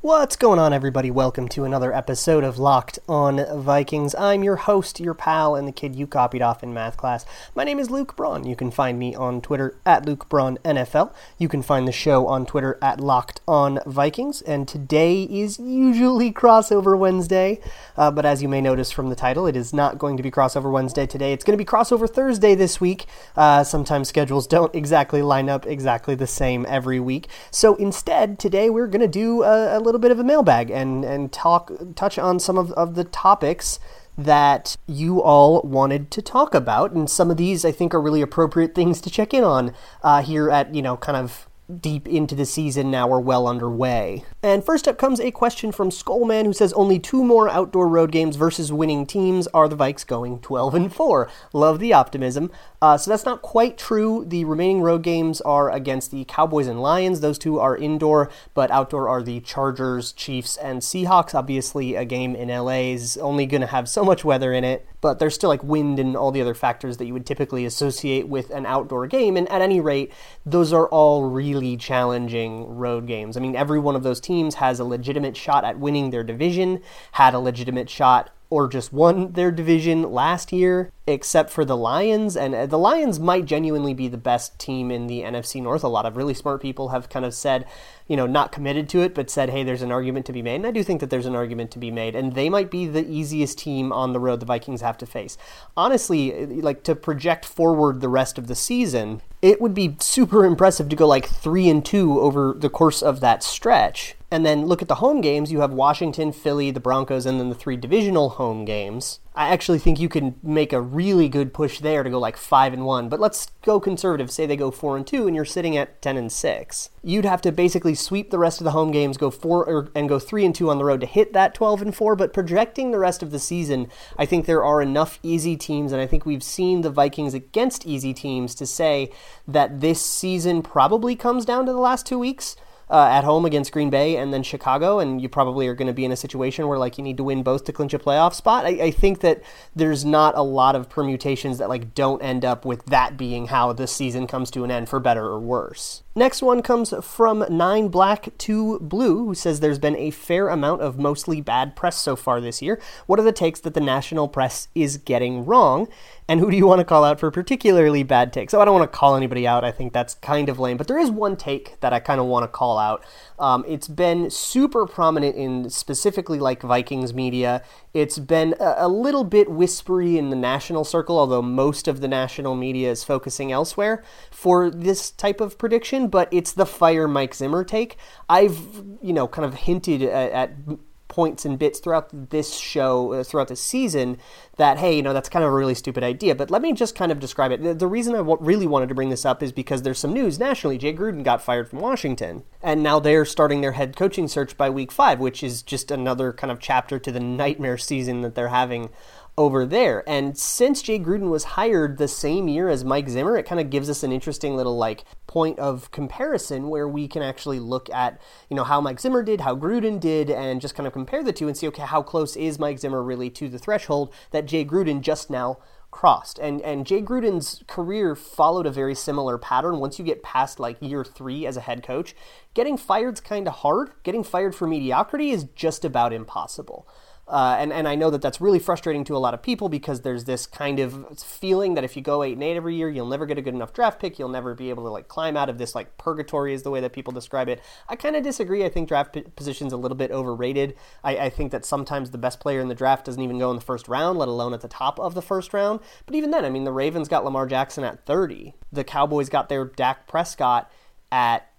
What's going on, everybody? Welcome to another episode of Locked on Vikings. I'm your host, your pal, and the kid you copied off in math class. My name is Luke Braun. You can find me on Twitter at Luke Braun NFL. You can find the show on Twitter at Locked on Vikings. And today is usually crossover Wednesday, uh, but as you may notice from the title, it is not going to be crossover Wednesday today. It's going to be crossover Thursday this week. Uh, sometimes schedules don't exactly line up exactly the same every week. So instead, today we're going to do a, a little bit of a mailbag and and talk touch on some of, of the topics that you all wanted to talk about. And some of these i think are really appropriate things to check in on uh, here at you know kind of deep into the season now we're well underway. And first up comes a question from Skullman who says only two more outdoor road games versus winning teams are the Vikes going 12 and 4. Love the optimism. Uh, so that's not quite true. The remaining road games are against the Cowboys and Lions. Those two are indoor, but outdoor are the Chargers, Chiefs, and Seahawks. Obviously, a game in LA is only going to have so much weather in it, but there's still like wind and all the other factors that you would typically associate with an outdoor game. And at any rate, those are all really challenging road games. I mean, every one of those teams has a legitimate shot at winning their division, had a legitimate shot or just won their division last year, except for the Lions. And uh, the Lions might genuinely be the best team in the NFC North. A lot of really smart people have kind of said, you know, not committed to it, but said, hey, there's an argument to be made. And I do think that there's an argument to be made. And they might be the easiest team on the road the Vikings have to face. Honestly, uh, like to project forward the rest of the season, it would be super impressive to go like three and two over the course of that stretch and then look at the home games. You have Washington, Philly, the Broncos, and then the three divisional home games. I actually think you can make a really good push there to go like five and one. But let's go conservative. Say they go four and two, and you're sitting at ten and six. You'd have to basically sweep the rest of the home games, go four or, and go three and two on the road to hit that twelve and four. But projecting the rest of the season, I think there are enough easy teams, and I think we've seen the Vikings against easy teams to say that this season probably comes down to the last two weeks uh, at home against Green Bay and then Chicago, and you probably are going to be in a situation where like you need to win both to clinch a playoff spot. I, I, think that there's not a lot of permutations that like don't end up with that being how the season comes to an end for better or worse. Next one comes from Nine Black Two Blue, who says there's been a fair amount of mostly bad press so far this year. What are the takes that the national press is getting wrong? And who do you want to call out for particularly bad takes? So I don't want to call anybody out. I think that's kind of lame. But there is one take that I kind of want to call out. Um, it's been super prominent in specifically like Vikings media. It's been a, a little bit whispery in the national circle, although most of the national media is focusing elsewhere for this type of prediction. But it's the fire Mike Zimmer take. I've, you know, kind of hinted at, at points and bits throughout this show, uh, throughout the season, that, hey, you know, that's kind of a really stupid idea. But let me just kind of describe it. The, the reason I w- really wanted to bring this up is because there's some news nationally. Jay Gruden got fired from Washington, and now they're starting their head coaching search by week five, which is just another kind of chapter to the nightmare season that they're having over there. And since Jay Gruden was hired the same year as Mike Zimmer, it kind of gives us an interesting little like point of comparison where we can actually look at, you know, how Mike Zimmer did, how Gruden did, and just kind of compare the two and see, okay, how close is Mike Zimmer really to the threshold that Jay Gruden just now crossed. And and Jay Gruden's career followed a very similar pattern. Once you get past like year three as a head coach, getting fired's kind of hard. Getting fired for mediocrity is just about impossible. Uh, and, and I know that that's really frustrating to a lot of people because there's this kind of feeling that if you go eight and eight every year, you'll never get a good enough draft pick. You'll never be able to like climb out of this like purgatory is the way that people describe it. I kind of disagree. I think draft p- position's a little bit overrated. I, I think that sometimes the best player in the draft doesn't even go in the first round, let alone at the top of the first round. But even then, I mean, the Ravens got Lamar Jackson at 30. The Cowboys got their Dak Prescott at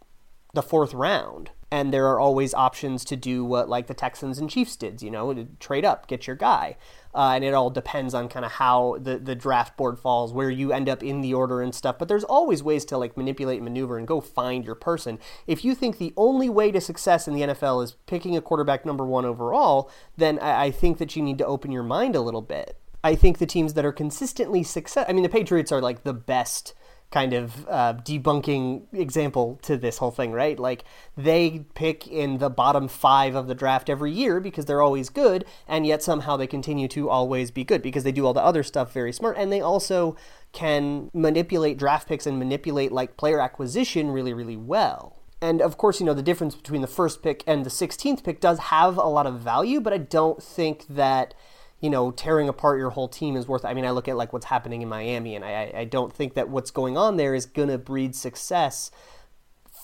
the fourth round and there are always options to do what like the Texans and Chiefs did, you know, trade up, get your guy. Uh, and it all depends on kind of how the, the draft board falls, where you end up in the order and stuff. But there's always ways to like manipulate, and maneuver, and go find your person. If you think the only way to success in the NFL is picking a quarterback number one overall, then I, I think that you need to open your mind a little bit. I think the teams that are consistently success, I mean, the Patriots are like the best kind of uh, debunking example to this whole thing, right? Like they pick in the bottom five of the draft every year because they're always good, and yet somehow they continue to always be good because they do all the other stuff very smart, and they also can manipulate draft picks and manipulate like player acquisition really, really well. And of course, you know, the difference between the first pick and the 16th pick does have a lot of value, but I don't think that you know, tearing apart your whole team is worth. I mean, I look at like what's happening in Miami, and I, I don't think that what's going on there is going to breed success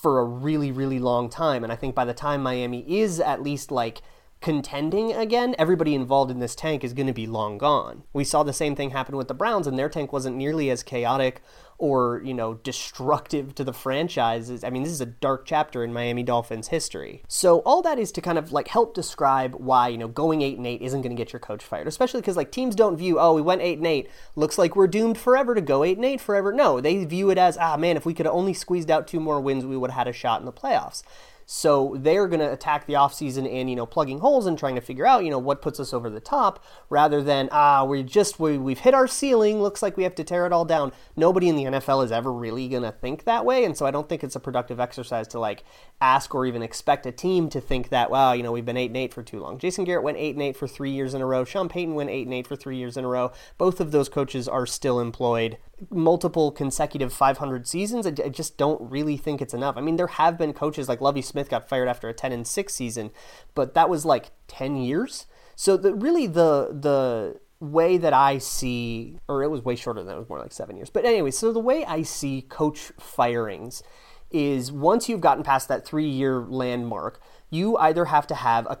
for a really, really long time. And I think by the time Miami is at least like contending again, everybody involved in this tank is going to be long gone. We saw the same thing happen with the Browns, and their tank wasn't nearly as chaotic or you know destructive to the franchise. I mean, this is a dark chapter in Miami Dolphins history. So all that is to kind of like help describe why you know going eight and eight isn't going to get your coach fired, especially because like teams don't view oh we went eight and eight looks like we're doomed forever to go eight and eight forever. No, they view it as ah man if we could have only squeezed out two more wins we would have had a shot in the playoffs. So they're going to attack the offseason and, you know, plugging holes and trying to figure out, you know, what puts us over the top rather than, ah, we just, we, we've hit our ceiling. Looks like we have to tear it all down. Nobody in the NFL is ever really going to think that way. And so I don't think it's a productive exercise to like ask or even expect a team to think that, wow, you know, we've been 8 and 8 for too long. Jason Garrett went 8 and 8 for three years in a row. Sean Payton went 8 and 8 for three years in a row. Both of those coaches are still employed multiple consecutive 500 seasons. I, I, just don't really think it's enough. I mean, there have been coaches like Lovie Smith got fired after a 10 and 6 season, but that was like 10 years. So the really the the way that I see, or it was way shorter than that, it was more like seven years. But anyway, so the way I see coach firings is once you've gotten past that three year landmark, you either have to have a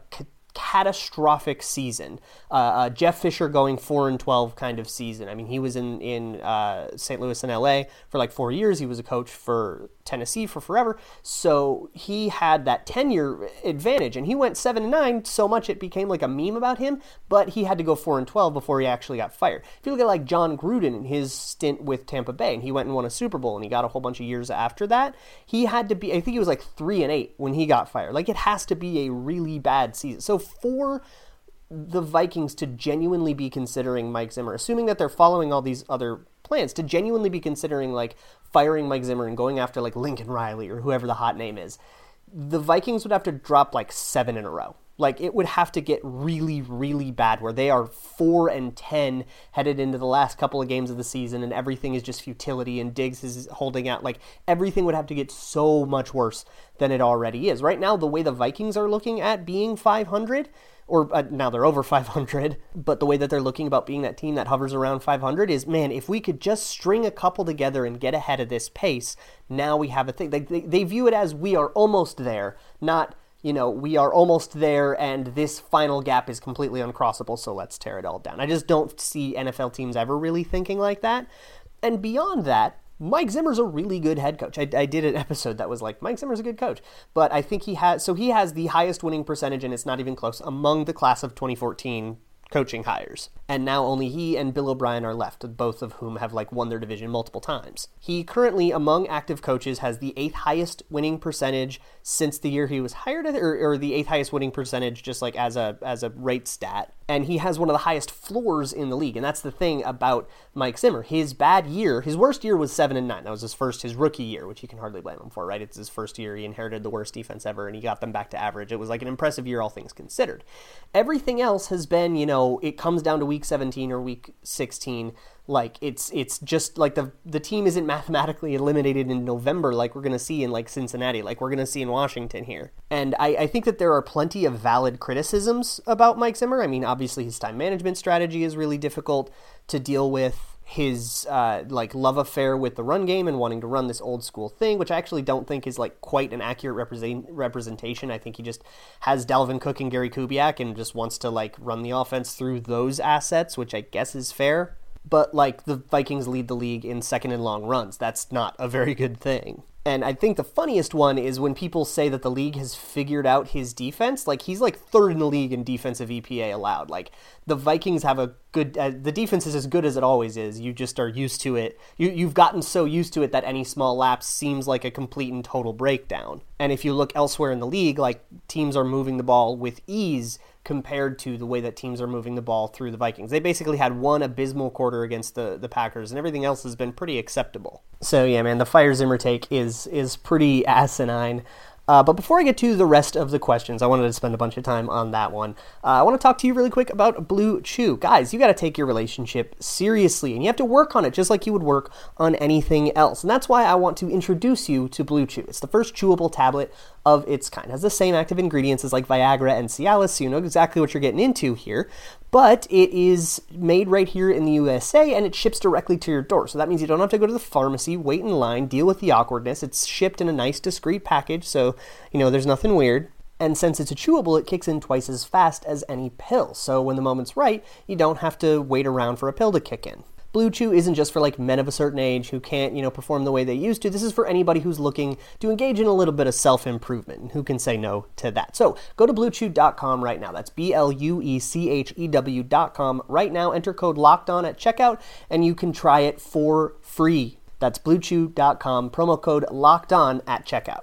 catastrophic season. Uh, uh, Jeff Fisher going four and twelve kind of season. I mean, he was in in uh, St. Louis and L.A. for like four years. He was a coach for Tennessee for forever. So he had that tenure advantage, and he went seven and nine so much it became like a meme about him. But he had to go four and twelve before he actually got fired. If you look at like Jon Gruden in his stint with Tampa Bay, and he went and won a Super Bowl, and he got a whole bunch of years after that. He had to be. I think he was like three and eight when he got fired. Like it has to be a really bad season. So for the Vikings to genuinely be considering Mike Zimmer, assuming that they're following all these other plans, to genuinely be considering like firing Mike Zimmer and going after like Lincoln Riley or whoever the hot name is, the Vikings would have to drop like seven in a row. Like it would have to get really, really bad where they are four and ten headed into the last couple of games of the season and everything is just futility and Diggs is holding out. Like everything would have to get so much worse than it already is. Right now, the way the Vikings are looking at being 500, or uh, now they're over 500, but the way that they're looking about being that team that hovers around 500 is, man, if we could just string a couple together and get ahead of this pace, now we have a thing. They, they, they view it as we are almost there, not, you know, we are almost there and this final gap is completely uncrossable, so let's tear it all down. I just don't see NFL teams ever really thinking like that. And beyond that, Mike Zimmer's a really good head coach. I, I, did an episode that was like Mike Zimmer's a good coach, but I think he has so he has the highest winning percentage, and it's not even close among the class of 2014 coaching hires. And now only he and Bill O'Brien are left, both of whom have like won their division multiple times. He currently, among active coaches, has the eighth highest winning percentage since the year he was hired, or, or the eighth highest winning percentage just like as a as a rate stat. And he has one of the highest floors in the league. And that's the thing about Mike Zimmer. His bad year, his worst year was seven and nine. That was his first, his rookie year, which you can hardly blame him for, right? It's his first year. He inherited the worst defense ever, and he got them back to average. It was like an impressive year, all things considered. Everything else has been, you know, it comes down to week 17 or week 16 like it's it's just like the the team isn't mathematically eliminated in November like we're gonna see in like Cincinnati, like we're gonna see in Washington here. And I, I think that there are plenty of valid criticisms about Mike Zimmer. I mean, obviously his time management strategy is really difficult to deal with his uh, like love affair with the run game and wanting to run this old school thing, which I actually don't think is like quite an accurate represent- representation. I think he just has Dalvin Cook and Gary Kubiak and just wants to like run the offense through those assets, which I guess is fair. But like the Vikings lead the league in second and long runs. That's not a very good thing. And I think the funniest one is when people say that the league has figured out his defense. Like he's like third in the league in defensive EPA allowed. Like the Vikings have a good. Uh, the defense is as good as it always is. You just are used to it. You you've gotten so used to it that any small lapse seems like a complete and total breakdown. And if you look elsewhere in the league, like teams are moving the ball with ease compared to the way that teams are moving the ball through the Vikings. They basically had one abysmal quarter against the, the Packers, and everything else has been pretty acceptable. So yeah, man, the fire Zimmer take is is pretty asinine. Uh, but before I get to the rest of the questions, I wanted to spend a bunch of time on that one. Uh, I want to talk to you really quick about Blue Chew. Guys, you got to take your relationship seriously, and you have to work on it just like you would work on anything else. And that's why I want to introduce you to Blue Chew. It's the first chewable tablet of its kind. It has the same active ingredients as like Viagra and Cialis, so you know exactly what you're getting into here. But it is made right here in the USA and it ships directly to your door. So that means you don't have to go to the pharmacy, wait in line, deal with the awkwardness. It's shipped in a nice, discreet package, so you know there's nothing weird. And since it's a chewable, it kicks in twice as fast as any pill. So when the moment's right, you don't have to wait around for a pill to kick in. Blue Chew isn't just for like men of a certain age who can't, you know, perform the way they used to. This is for anybody who's looking to engage in a little bit of self-improvement and who can say no to that. So go to bluechew.com right now. That's B-L-U-E-C-H-E-W.com right now. Enter code locked on at checkout and you can try it for free. That's bluechew.com, promo code locked on at checkout.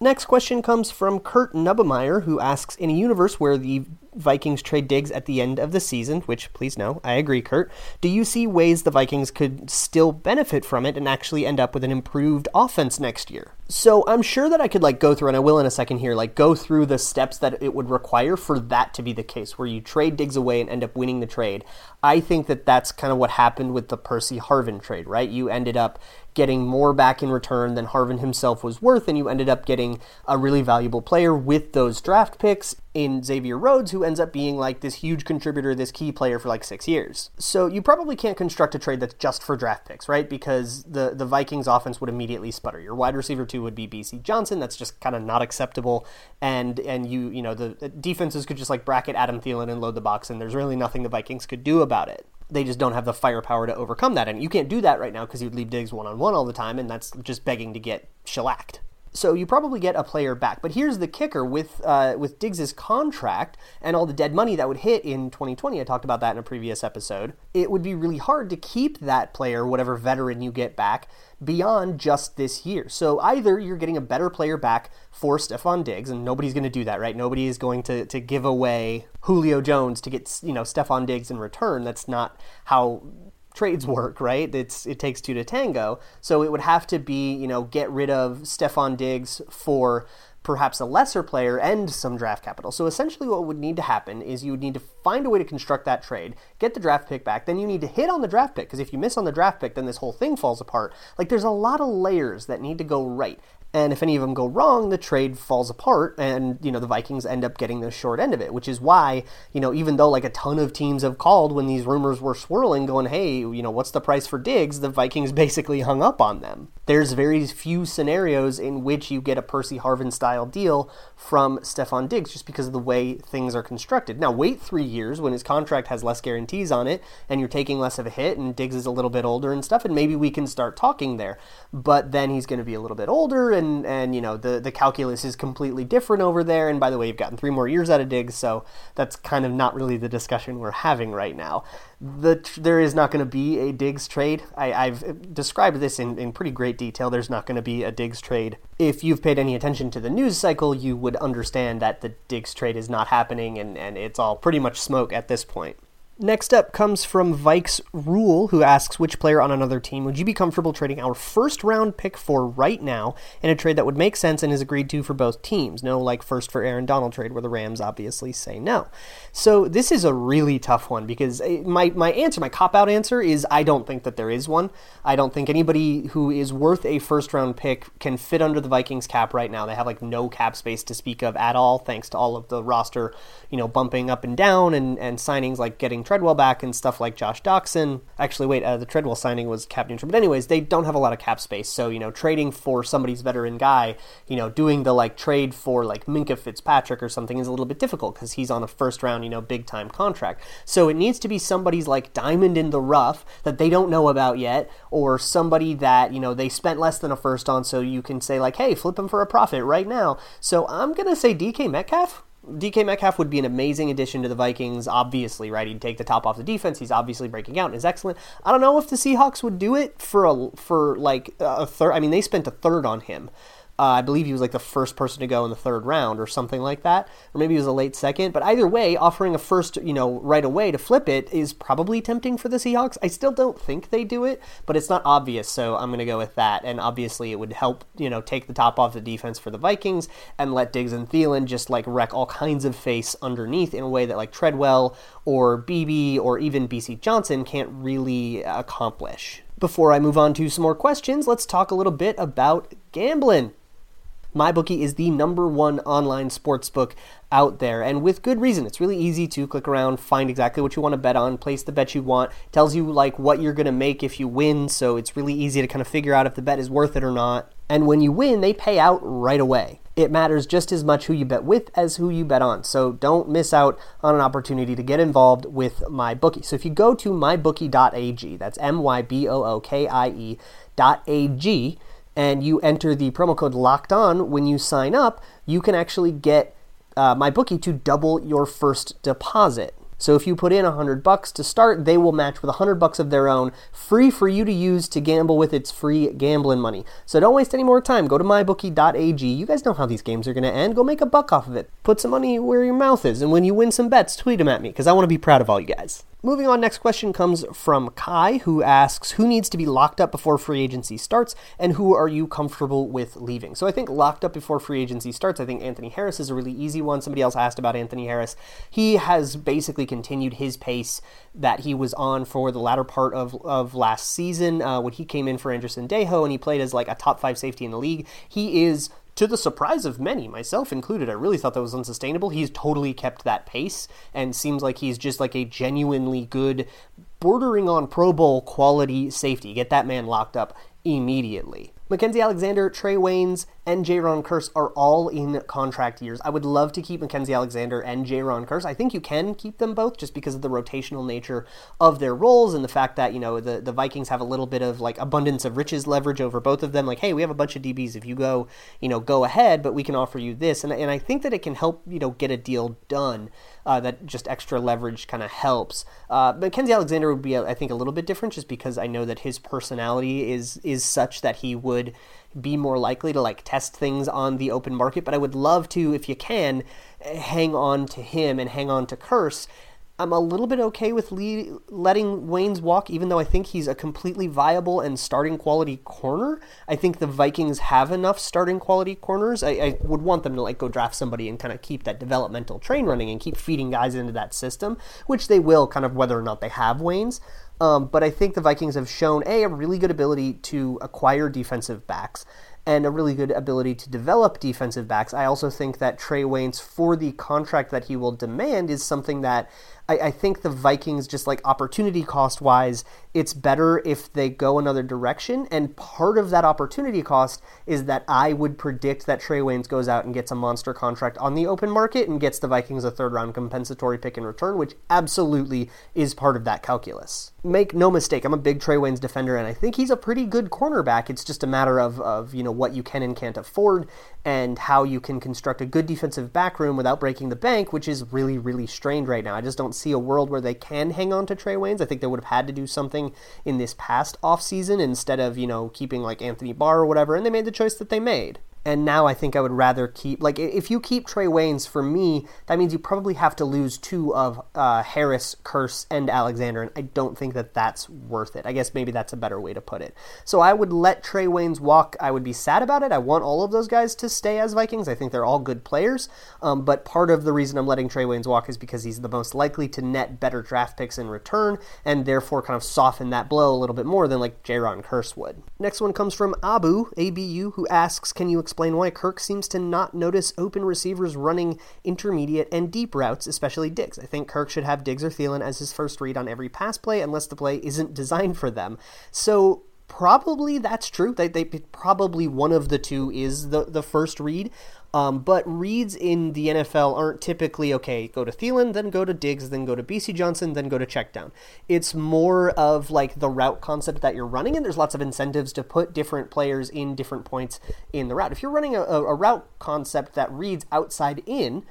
Next question comes from Kurt Nubemeyer, who asks In a universe where the Vikings trade Diggs at the end of the season, which please know, I agree, Kurt, do you see ways the Vikings could still benefit from it and actually end up with an improved offense next year? So I'm sure that I could like go through, and I will in a second here, like go through the steps that it would require for that to be the case, where you trade Diggs away and end up winning the trade. I think that that's kind of what happened with the Percy Harvin trade, right? You ended up getting more back in return than Harvin himself was worth, and you ended up getting a really valuable player with those draft picks in Xavier Rhodes, who ends up being like this huge contributor, this key player for like six years. So you probably can't construct a trade that's just for draft picks, right? Because the, the Vikings offense would immediately sputter. Your wide receiver two would be Bisi Johnson. That's just kind of not acceptable. And and you you know the, defenses could just like bracket Adam Thielen and load the box, and there's really nothing the Vikings could do about it they just don't have the firepower to overcome that. And you can't do that right now because you'd leave Diggs one on one all the time, and that's just begging to get shellacked. So you probably get a player back. But here's the kicker with uh, with Diggs's contract and all the dead money that would hit in 2020. I talked about that in a previous episode. It would be really hard to keep that player, whatever veteran you get back, beyond just this year. So either you're getting a better player back for Stefon Diggs, and nobody's going to do that, right? Nobody is going to, to give away Julio Jones to get you know Stefon Diggs in return. That's not how trades work, right? It's it takes two to tango. So it would have to be, you know, get rid of Stefon Diggs for perhaps a lesser player and some draft capital. So essentially what would need to happen is you would need to find a way to construct that trade, get the draft pick back, then you need to hit on the draft pick because if you miss on the draft pick then this whole thing falls apart. Like there's a lot of layers that need to go right. And if any of them go wrong, the trade falls apart, and you know the Vikings end up getting the short end of it. Which is why you know even though like a ton of teams have called when these rumors were swirling, going, "Hey, you know what's the price for Diggs?" The Vikings basically hung up on them. There's very few scenarios in which you get a Percy Harvin style deal from Stefon Diggs just because of the way things are constructed. Now wait three years when his contract has less guarantees on it, and you're taking less of a hit, and Diggs is a little bit older and stuff, and maybe we can start talking there. But then he's going to be a little bit older and and you know the the calculus is completely different over there. And by the way, you've gotten three more years out of Diggs, so that's kind of not really the discussion we're having right now. The there is not going to be a Diggs trade. I, have described this in, in pretty great detail. There's not going to be a Diggs trade. If you've paid any attention to the news cycle, you would understand that the Diggs trade is not happening and, and it's all pretty much smoke at this point. Next up comes from Vikes Rule, who asks which player on another team would you be comfortable trading our first round pick for right now in a trade that would make sense and is agreed to for both teams? No, like first for Aaron Donald trade, where the Rams obviously say no. So this is a really tough one because eh, my, my answer, my cop out answer is I don't think that there is one. I don't think anybody who is worth a first round pick can fit under the Vikings cap right now. They have like no cap space to speak of at all, thanks to all of the roster, you know, bumping up and down and, and signings like getting Treadwell back and stuff like Josh Doctson. Actually, wait, uh, the Treadwell signing was cap neutral. But anyways, they don't have a lot of cap space. So, you know, trading for somebody's veteran guy, you know, doing the like trade for like Minkah Fitzpatrick or something is a little bit difficult because he's on a first round, you know, big time contract. So it needs to be somebody's like diamond in the rough that they don't know about yet or somebody that, you know, they spent less than a first on so you can say like, hey, flip him for a profit right now. So I'm to say DK Metcalf. DK Metcalf would be an amazing addition to the Vikings, obviously, right? He'd take the top off the defense. He's obviously breaking out and is excellent. I don't know if the Seahawks would do it for a for like a third. I mean, they spent a third on him. Uh, I believe he was like the first person to go in the third round or something like that, or maybe he was a late second. But either way, offering a first, you know, right away to flip it is probably tempting for the Seahawks. I still don't think they do it, but it's not obvious, so I'm going to go with that. And obviously, it would help, you know, take the top off the defense for the Vikings and let Diggs and Thielen just like wreck all kinds of face underneath in a way that like Treadwell or Beebe or even Bisi Johnson can't really accomplish. Before I move on to some more questions, let's talk a little bit about gambling. MyBookie is the number one online sports book out there, and with good reason. It's really easy to click around, find exactly what you want to bet on, place the bet you want, tells you like what you're going to make if you win, so it's really easy to kind of figure out if the bet is worth it or not. And when you win, they pay out right away. It matters just as much who you bet with as who you bet on. So don't miss out on an opportunity to get involved with MyBookie. So if you go to mybookie.ag, that's M Y B O O K I E.ag, and you enter the promo code locked on when you sign up, you can actually get uh, MyBookie to double your first deposit. So if you put in 100 bucks to start, they will match with 100 bucks of their own, free for you to use to gamble with its free gambling money. So don't waste any more time. Go to mybookie.ag. You guys know how these games are going to end. Go make a buck off of it. Put some money where your mouth is, and when you win some bets, tweet them at me because I want to be proud of all you guys. Moving on, next question comes from Kai, who asks Who needs to be locked up before free agency starts, and who are you comfortable with leaving? So I think locked up before free agency starts, I think Anthony Harris is a really easy one. Somebody else asked about Anthony Harris. He has basically continued his pace that he was on for the latter part of, of last season uh, when he came in for Anderson Sendejo and he played as like a top five safety in the league. He is to the surprise of many, myself included, I really thought that was unsustainable. He's totally kept that pace and seems like he's just like a genuinely good, bordering on Pro Bowl quality safety. Get that man locked up immediately. Mackensie Alexander, Trae Waynes, and Jayron Kearse are all in contract years. I would love to keep Mackensie Alexander and Jayron Kearse. I think you can keep them both just because of the rotational nature of their roles and the fact that, you know, the, the Vikings have a little bit of like abundance of riches leverage over both of them. Like, hey, we have a bunch of DBs. If you go, you know, go ahead, but we can offer you this. And, and I think that it can help, you know, get a deal done. Uh, that just extra leverage kind of helps. Uh, but Kenzie Alexander would be, I think, a little bit different just because I know that his personality is is such that he would be more likely to like test things on the open market. But I would love to, if you can, hang on to him and hang on to Kearse I'm a little bit okay with lead, letting Waynes walk, even though I think he's a completely viable and starting quality corner. I think the Vikings have enough starting quality corners. I, I would want them to like go draft somebody and kind of keep that developmental train running and keep feeding guys into that system, which they will, kind of whether or not they have Waynes. Um, but I think the Vikings have shown a, a really good ability to acquire defensive backs and a really good ability to develop defensive backs. I also think that Trae Waynes, for the contract that he will demand, is something that I, I think the Vikings, just like opportunity cost wise, it's better if they go another direction. And part of that opportunity cost is that I would predict that Trae Waynes goes out and gets a monster contract on the open market and gets the Vikings a third round compensatory pick in return, which absolutely is part of that calculus. Make no mistake, I'm a big Trae Waynes defender, and I think he's a pretty good cornerback. It's just a matter of, of you know what you can and can't afford and how you can construct a good defensive back room without breaking the bank, which is really, really strained right now. I just don't see a world where they can hang on to Trae Waynes. I think they would have had to do something in this past offseason instead of, you know, keeping like Anthony Barr or whatever, and they made the choice that they made. And now I think I would rather keep like if you keep Trae Waynes for me, that means you probably have to lose two of uh, Harris, Kearse, and Alexander, and I don't think that that's worth it. I guess maybe that's a better way to put it. So I would let Trae Waynes walk. I would be sad about it. I want all of those guys to stay as Vikings. I think they're all good players. Um, but part of the reason I'm letting Trae Waynes walk is because he's the most likely to net better draft picks in return, and therefore kind of soften that blow a little bit more than like Jayron Kearse would. Next one comes from Abu ABU, who asks, "Can you explain?" Explain why Kirk seems to not notice open receivers running intermediate and deep routes, especially Diggs. I think Kirk should have Diggs or Thielen as his first read on every pass play unless the play isn't designed for them. So probably that's true. They, they probably one of the two is the the first read. Um, but reads in the NFL aren't typically okay. Go to Thielen, then go to Diggs, then go to Bisi Johnson, then go to check down. It's more of like the route concept that you're running, and there's lots of incentives to put different players in different points in the route. If you're running a, a route concept that reads outside in,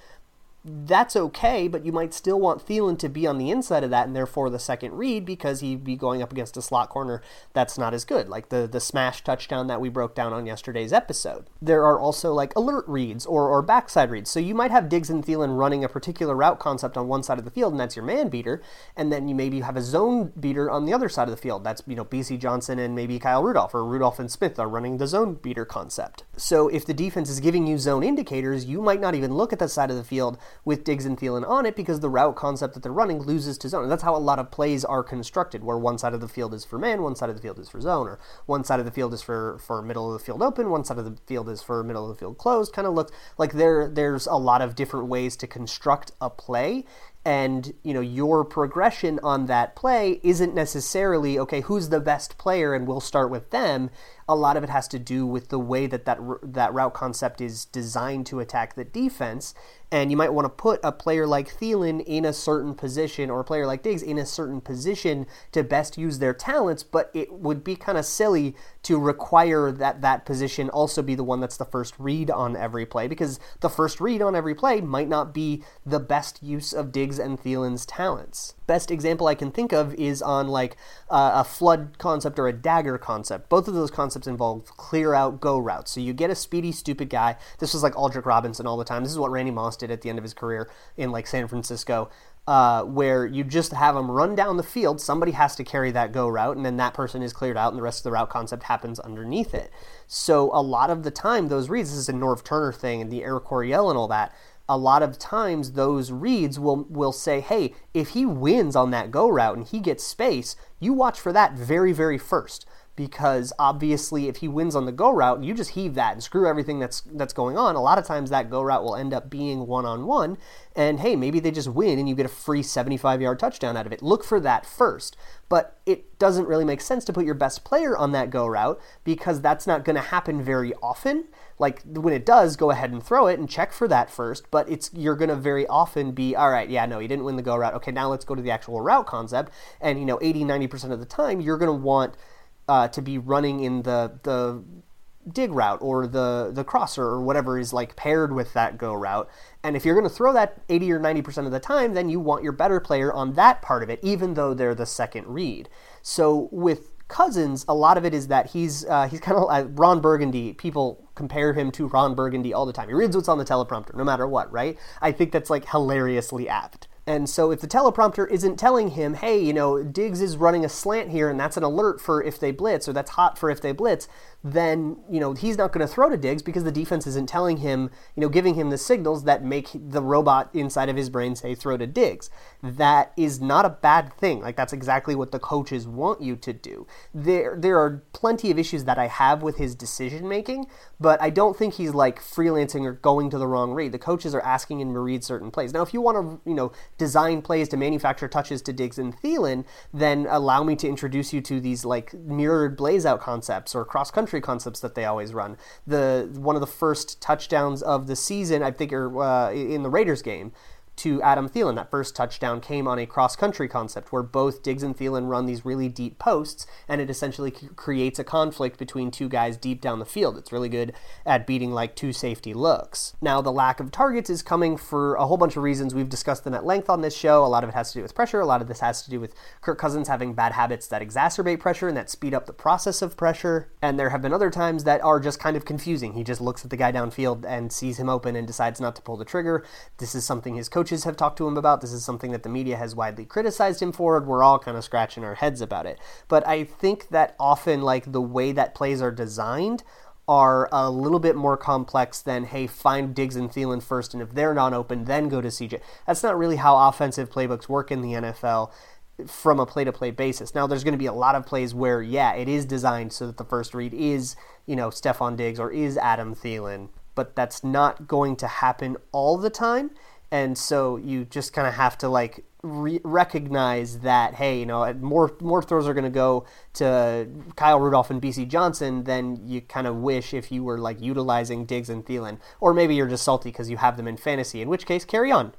that's okay, but you might still want Thielen to be on the inside of that and therefore the second read because he'd be going up against a slot corner that's not as good, like the, the smash touchdown that we broke down on yesterday's episode. There are also like alert reads or, or backside reads. So you might have Diggs and Thielen running a particular route concept on one side of the field, and that's your man beater, and then you maybe have a zone beater on the other side of the field. That's, you know, Bisi Johnson and maybe Kyle Rudolph or Rudolph and Smith are running the zone beater concept. So if the defense is giving you zone indicators, you might not even look at that side of the field with Diggs and Thielen on it because the route concept that they're running loses to zone. And that's how a lot of plays are constructed, where one side of the field is for man, one side of the field is for zone, or one side of the field is for, for middle of the field open, one side of the field is for middle of the field closed. Kind of looks like there there's a lot of different ways to construct a play and you know your progression on that play isn't necessarily okay who's the best player and we'll start with them a lot of it has to do with the way that that, that route concept is designed to attack the defense. And you might want to put a player like Thielen in a certain position or a player like Diggs in a certain position to best use their talents, but it would be kind of silly to require that that position also be the one that's the first read on every play because the first read on every play might not be the best use of Diggs and Thielen's talents. Best example I can think of is on like uh, a flood concept or a dagger concept. Both of those concepts involve clear out go routes. So you get a speedy, stupid guy. This was like Aldrick Robinson all the time. This is what Randy Moss did at the end of his career in like San Francisco. Uh, where you just have them run down the field. Somebody has to carry that go route, and then that person is cleared out, and the rest of the route concept happens underneath it. So a lot of the time, those reads, this is a Norv Turner thing, and the Air Coryell and all that. A lot of times, those reads will will say, "Hey, if he wins on that go route and he gets space, you watch for that very, very first because obviously if he wins on the go route, you just heave that and screw everything that's that's going on. A lot of times that go route will end up being one on one, and hey, maybe they just win and you get a free 75 yard touchdown out of it. Look for that first. But it doesn't really make sense to put your best player on that go route because that's not going to happen very often. Like when it does, go ahead and throw it and check for that first. But it's you're going to very often be all right. Yeah, no, you didn't win the go route. Okay, now let's go to the actual route concept. And you know, 80, 90 percent of the time, you're going to want uh, to be running in the the dig route or the the crosser or whatever is like paired with that go route. And if you're going to throw that 80 or 90% of the time, then you want your better player on that part of it, even though they're the second read. So with Cousins, a lot of it is that he's uh, he's kind of like Ron Burgundy. People compare him to Ron Burgundy all the time. He reads what's on the teleprompter, no matter what, right? I think that's like hilariously apt. And so if the teleprompter isn't telling him, hey, you know, Diggs is running a slant here and that's an alert for if they blitz or that's hot for if they blitz, then, you know, he's not going to throw to Diggs because the defense isn't telling him, you know, giving him the signals that make the robot inside of his brain say throw to Diggs. That is not a bad thing. Like that's exactly what the coaches want you to do. There there are plenty of issues that I have with his decision making, but I don't think he's like freelancing or going to the wrong read. The coaches are asking him to read certain plays. Now, if you want to, you know, design plays to manufacture touches to Diggs and Thielen, then allow me to introduce you to these like mirrored blaze out concepts or cross country concepts that they always run. The one of the first touchdowns of the season, I think, are uh, in the Raiders game to Adam Thielen. That first touchdown came on a cross country concept where both Diggs and Thielen run these really deep posts, and it essentially c- creates a conflict between two guys deep down the field. It's really good at beating like two safety looks. Now, the lack of targets is coming for a whole bunch of reasons. We've discussed them at length on this show. A lot of it has to do with pressure, a lot of this has to do with Kirk Cousins having bad habits that exacerbate pressure and that speed up the process of pressure. And there have been other times that are just kind of confusing. He just looks at the guy downfield and sees him open and decides not to pull the trigger. This is something his coach coaches have talked to him about. This is something that the media has widely criticized him for. And we're all kind of scratching our heads about it. But I think that often, like, the way that plays are designed are a little bit more complex than, hey, find Diggs and Thielen first, and if they're not open, then go to CJ. That's not really how offensive playbooks work in the NFL from a play to play basis. Now, there's going to be a lot of plays where, yeah, it is designed so that the first read is, you know, Stefon Diggs or is Adam Thielen, but that's not going to happen all the time and so you just kind of have to like re- recognize that hey you know more more throws are going to go to Kyle Rudolph and Bisi Johnson than you kind of wish if you were like utilizing Diggs and Thielen. Or maybe you're just salty because you have them in fantasy in which case carry on.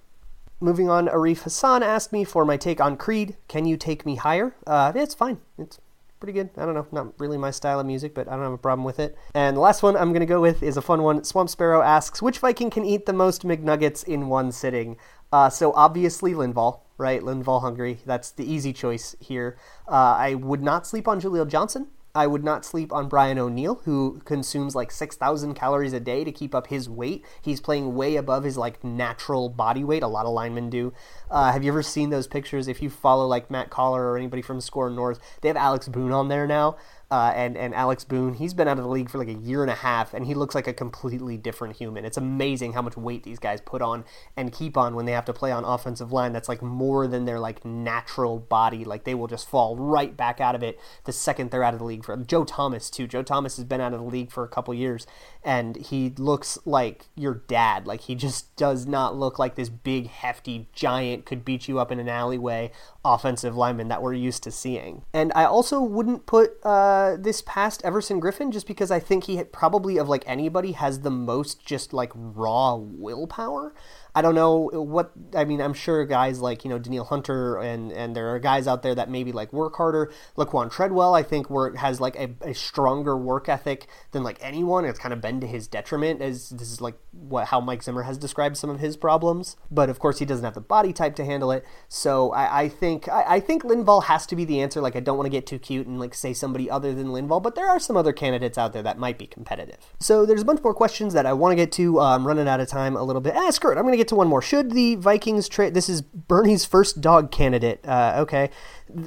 Moving on Arif Hassan asked me for my take on Creed. Can you take me higher? Uh, it's fine. It's pretty good. I don't know, not really my style of music, but I don't have a problem with it. And the last one I'm going to go with is a fun one. Swamp Sparrow asks, which Viking can eat the most McNuggets in one sitting? Uh, so obviously Linval, right? Linval hungry. That's the easy choice here. Uh, I would not sleep on Jaleel Johnson. I would not sleep on Brian O'Neill, who consumes like 6,000 calories a day to keep up his weight. He's playing way above his like natural body weight. A lot of linemen do. Uh, have you ever seen those pictures? If you follow like Matt Coller or anybody from SKOR North, they have Alex Boone on there now. Uh, and and Alex Boone, he's been out of the league for like a year and a half, and he looks like a completely different human. It's amazing how much weight these guys put on and keep on when they have to play on offensive line. That's like more than their like natural body. Like they will just fall right back out of it the second they're out of the league. For Joe Thomas too. Joe Thomas has been out of the league for a couple years, and he looks like your dad. Like he just does not look like this big hefty giant could beat you up in an alleyway offensive lineman that we're used to seeing. And I also wouldn't put. Uh, this past Everson Griffen just because I think he probably of like anybody has the most just like raw willpower. I don't know what I mean. I'm sure guys like you know Danielle Hunter and and there are guys out there that maybe like work harder. Laquan Treadwell, I think, work has like a, a stronger work ethic than like anyone. It's kind of been to his detriment, as this is like what how Mike Zimmer has described some of his problems. But of course, he doesn't have the body type to handle it. So I, I think I, I think Linval has to be the answer. Like I don't want to get too cute and like say somebody other than Linval, but there are some other candidates out there that might be competitive. So there's a bunch more questions that I want to get to. I'm running out of time a little bit. Ah, screw it. I'm going to get to one more. Should the Vikings trade? This is Bernie's first dog candidate. Uh, okay.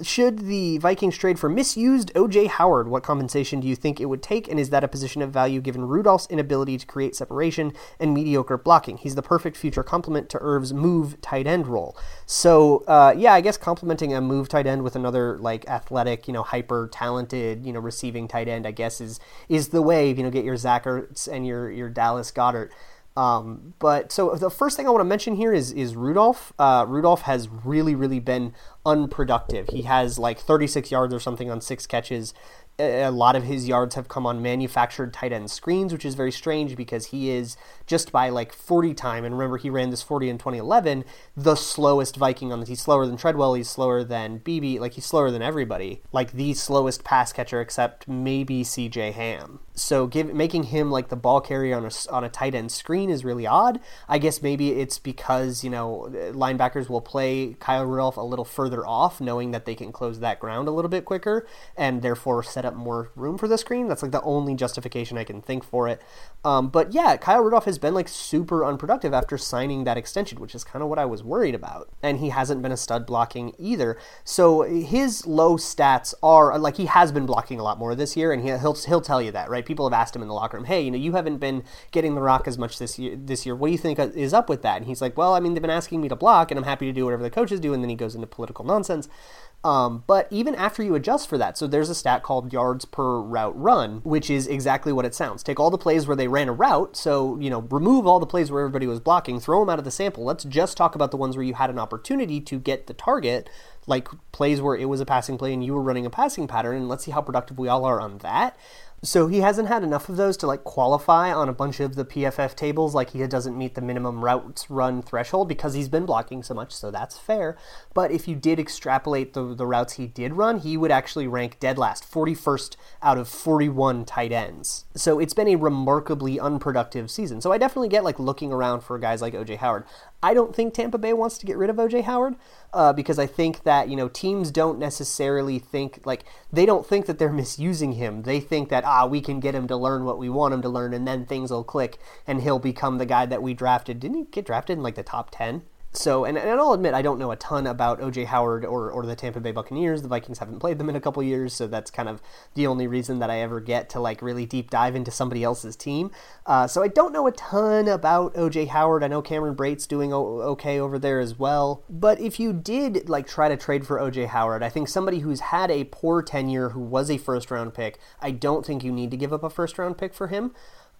Should the Vikings trade for misused OJ Howard? What compensation do you think it would take? And is that a position of value given Rudolph's inability to create separation and mediocre blocking? He's the perfect future complement to Irv's move tight end role. So, uh, yeah, I guess complementing a move tight end with another like athletic, you know, hyper talented, you know, receiving tight end, I guess is is the way. You know, get your Zach Ertz and your your Dallas Goedert. Um, but so the first thing I want to mention here is is Rudolph. Uh, Rudolph has really really been unproductive. He has like 36 yards or something on six catches a lot of his yards have come on manufactured tight end screens, which is very strange because he is just by like 40 time. And remember, he ran this 40 in 2011, the slowest Viking on the. He's slower than Treadwell. He's slower than Beebe. Like he's slower than everybody. Like the slowest pass catcher, except maybe C.J. Ham. So give, making him like the ball carrier on a on a tight end screen is really odd. I guess maybe it's because you know linebackers will play Kyle Rudolph a little further off, knowing that they can close that ground a little bit quicker, and therefore set up more room for the screen. That's like the only justification I can think for it. Um, but yeah, Kyle Rudolph has been like super unproductive after signing that extension, which is kind of what I was worried about. And he hasn't been a stud blocking either. So his low stats are like he has been blocking a lot more this year, and he, he, will he'll tell you that, right? People have asked him in the locker room, hey, you know, you haven't been getting the rock as much this year. This year, what do you think is up with that? And he's like, well, I mean, they've been asking me to block, and I'm happy to do whatever the coaches do. And then he goes into political nonsense. Um, but even after you adjust for that, so there's a stat called yards per route run, which is exactly what it sounds. Take all the plays where they ran a route, so you know, remove all the plays where everybody was blocking, throw them out of the sample. Let's just talk about the ones where you had an opportunity to get the target, like plays where it was a passing play and you were running a passing pattern, and let's see how productive we all are on that. So he hasn't had enough of those to like qualify on a bunch of the PFF tables. Like he doesn't meet the minimum routes run threshold because he's been blocking so much. So that's fair. But if you did extrapolate the the routes he did run, he would actually rank dead last, 41st out of 41 tight ends. So it's been a remarkably unproductive season. So I definitely get like looking around for guys like OJ Howard. I don't think Tampa Bay wants to get rid of OJ Howard uh, because I think that you know teams don't necessarily think like they don't think that they're misusing him. They think that ah we can get him to learn what we want him to learn, and then things will click, and he'll become the guy that we drafted. Didn't he get drafted in like the top ten? So, and, and I'll admit I don't know a ton about OJ Howard or, or the Tampa Bay Buccaneers. The Vikings haven't played them in a couple years, so that's kind of the only reason that I ever get to like really deep dive into somebody else's team. Uh, so I don't know a ton about OJ Howard. I know Cameron Brate's doing okay over there as well. But if you did like try to trade for OJ Howard, I think somebody who's had a poor tenure, who was a first round pick, I don't think you need to give up a first round pick for him.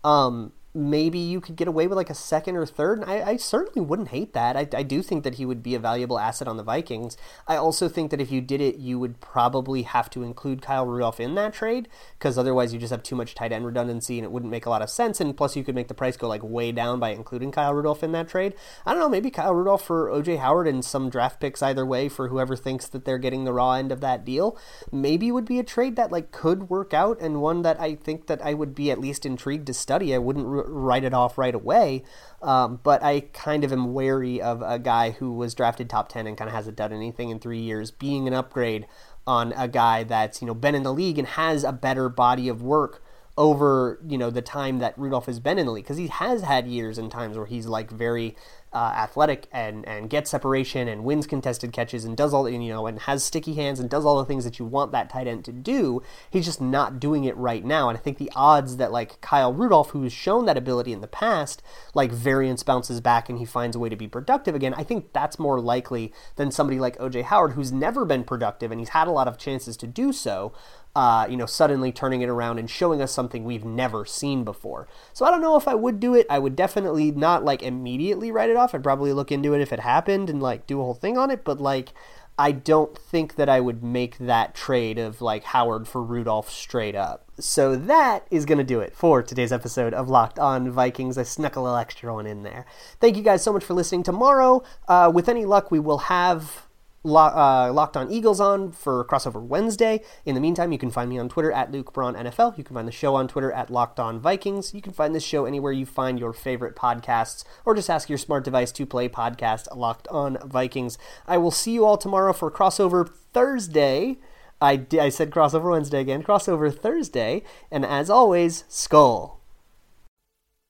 Um, maybe you could get away with like a second or third. And I, I certainly wouldn't hate that. I, I, do think that he would be a valuable asset on the Vikings. I also think that if you did it, you would probably have to include Kyle Rudolph in that trade because otherwise you just have too much tight end redundancy and it wouldn't make a lot of sense. And plus, you could make the price go like way down by including Kyle Rudolph in that trade. I don't know, maybe Kyle Rudolph for OJ Howard and some draft picks either way for whoever thinks that they're getting the raw end of that deal. Maybe would be a trade that like could work out and one that I think that I would be at least intrigued to study. I wouldn't write it off right away. Um, but I kind of am wary of a guy who was drafted top 10 and kind of hasn't done anything in three years being an upgrade on a guy that's, you know, been in the league and has a better body of work over, you know, the time that Rudolph has been in the league. Because he has had years and times where he's like very uh, athletic and and gets separation and wins contested catches and does all you know and has sticky hands and does all the things that you want that tight end to do. He's just not doing it right now, and I think the odds that like Kyle Rudolph, who's shown that ability in the past, like variance bounces back and he finds a way to be productive again. I think that's more likely than somebody like OJ Howard, who's never been productive and he's had a lot of chances to do so uh, you know, suddenly turning it around and showing us something we've never seen before. So I don't know if I would do it. I would definitely not like immediately write it off. I'd probably look into it if it happened and like do a whole thing on it. But like, I don't think that I would make that trade of like Howard for Rudolph straight up. So that is going to do it for today's episode of Locked On Vikings. I snuck a little extra one in there. Thank you guys so much for listening. Tomorrow, uh, with any luck, we will have Uh, Locked On Eagles on for Crossover Wednesday. In the meantime, you can find me on Twitter at Luke Braun NFL. You can find the show on Twitter at Locked On Vikings. You can find this show anywhere you find your favorite podcasts, or just ask your smart device to play podcast Locked On Vikings. I will see you all tomorrow for Crossover Thursday. I, I said Crossover Wednesday again, Crossover Thursday, and as always, Skol.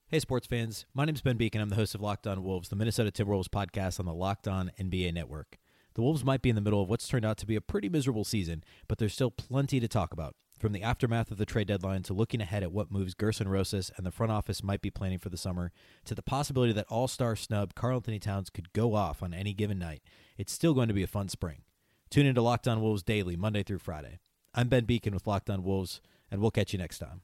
Hey, sports fans. My name is Ben Beecken. I'm the host of Locked On Wolves, the Minnesota Timberwolves podcast on the Locked On NBA Network. The Wolves might be in the middle of what's turned out to be a pretty miserable season, but there's still plenty to talk about. From the aftermath of the trade deadline to looking ahead at what moves Gersson Rosas and the front office might be planning for the summer, to the possibility that all star snub Karl-Anthony Towns could go off on any given night, it's still going to be a fun spring. Tune into Locked On Wolves daily, Monday through Friday. I'm Ben Beecken with Locked On Wolves, and we'll catch you next time.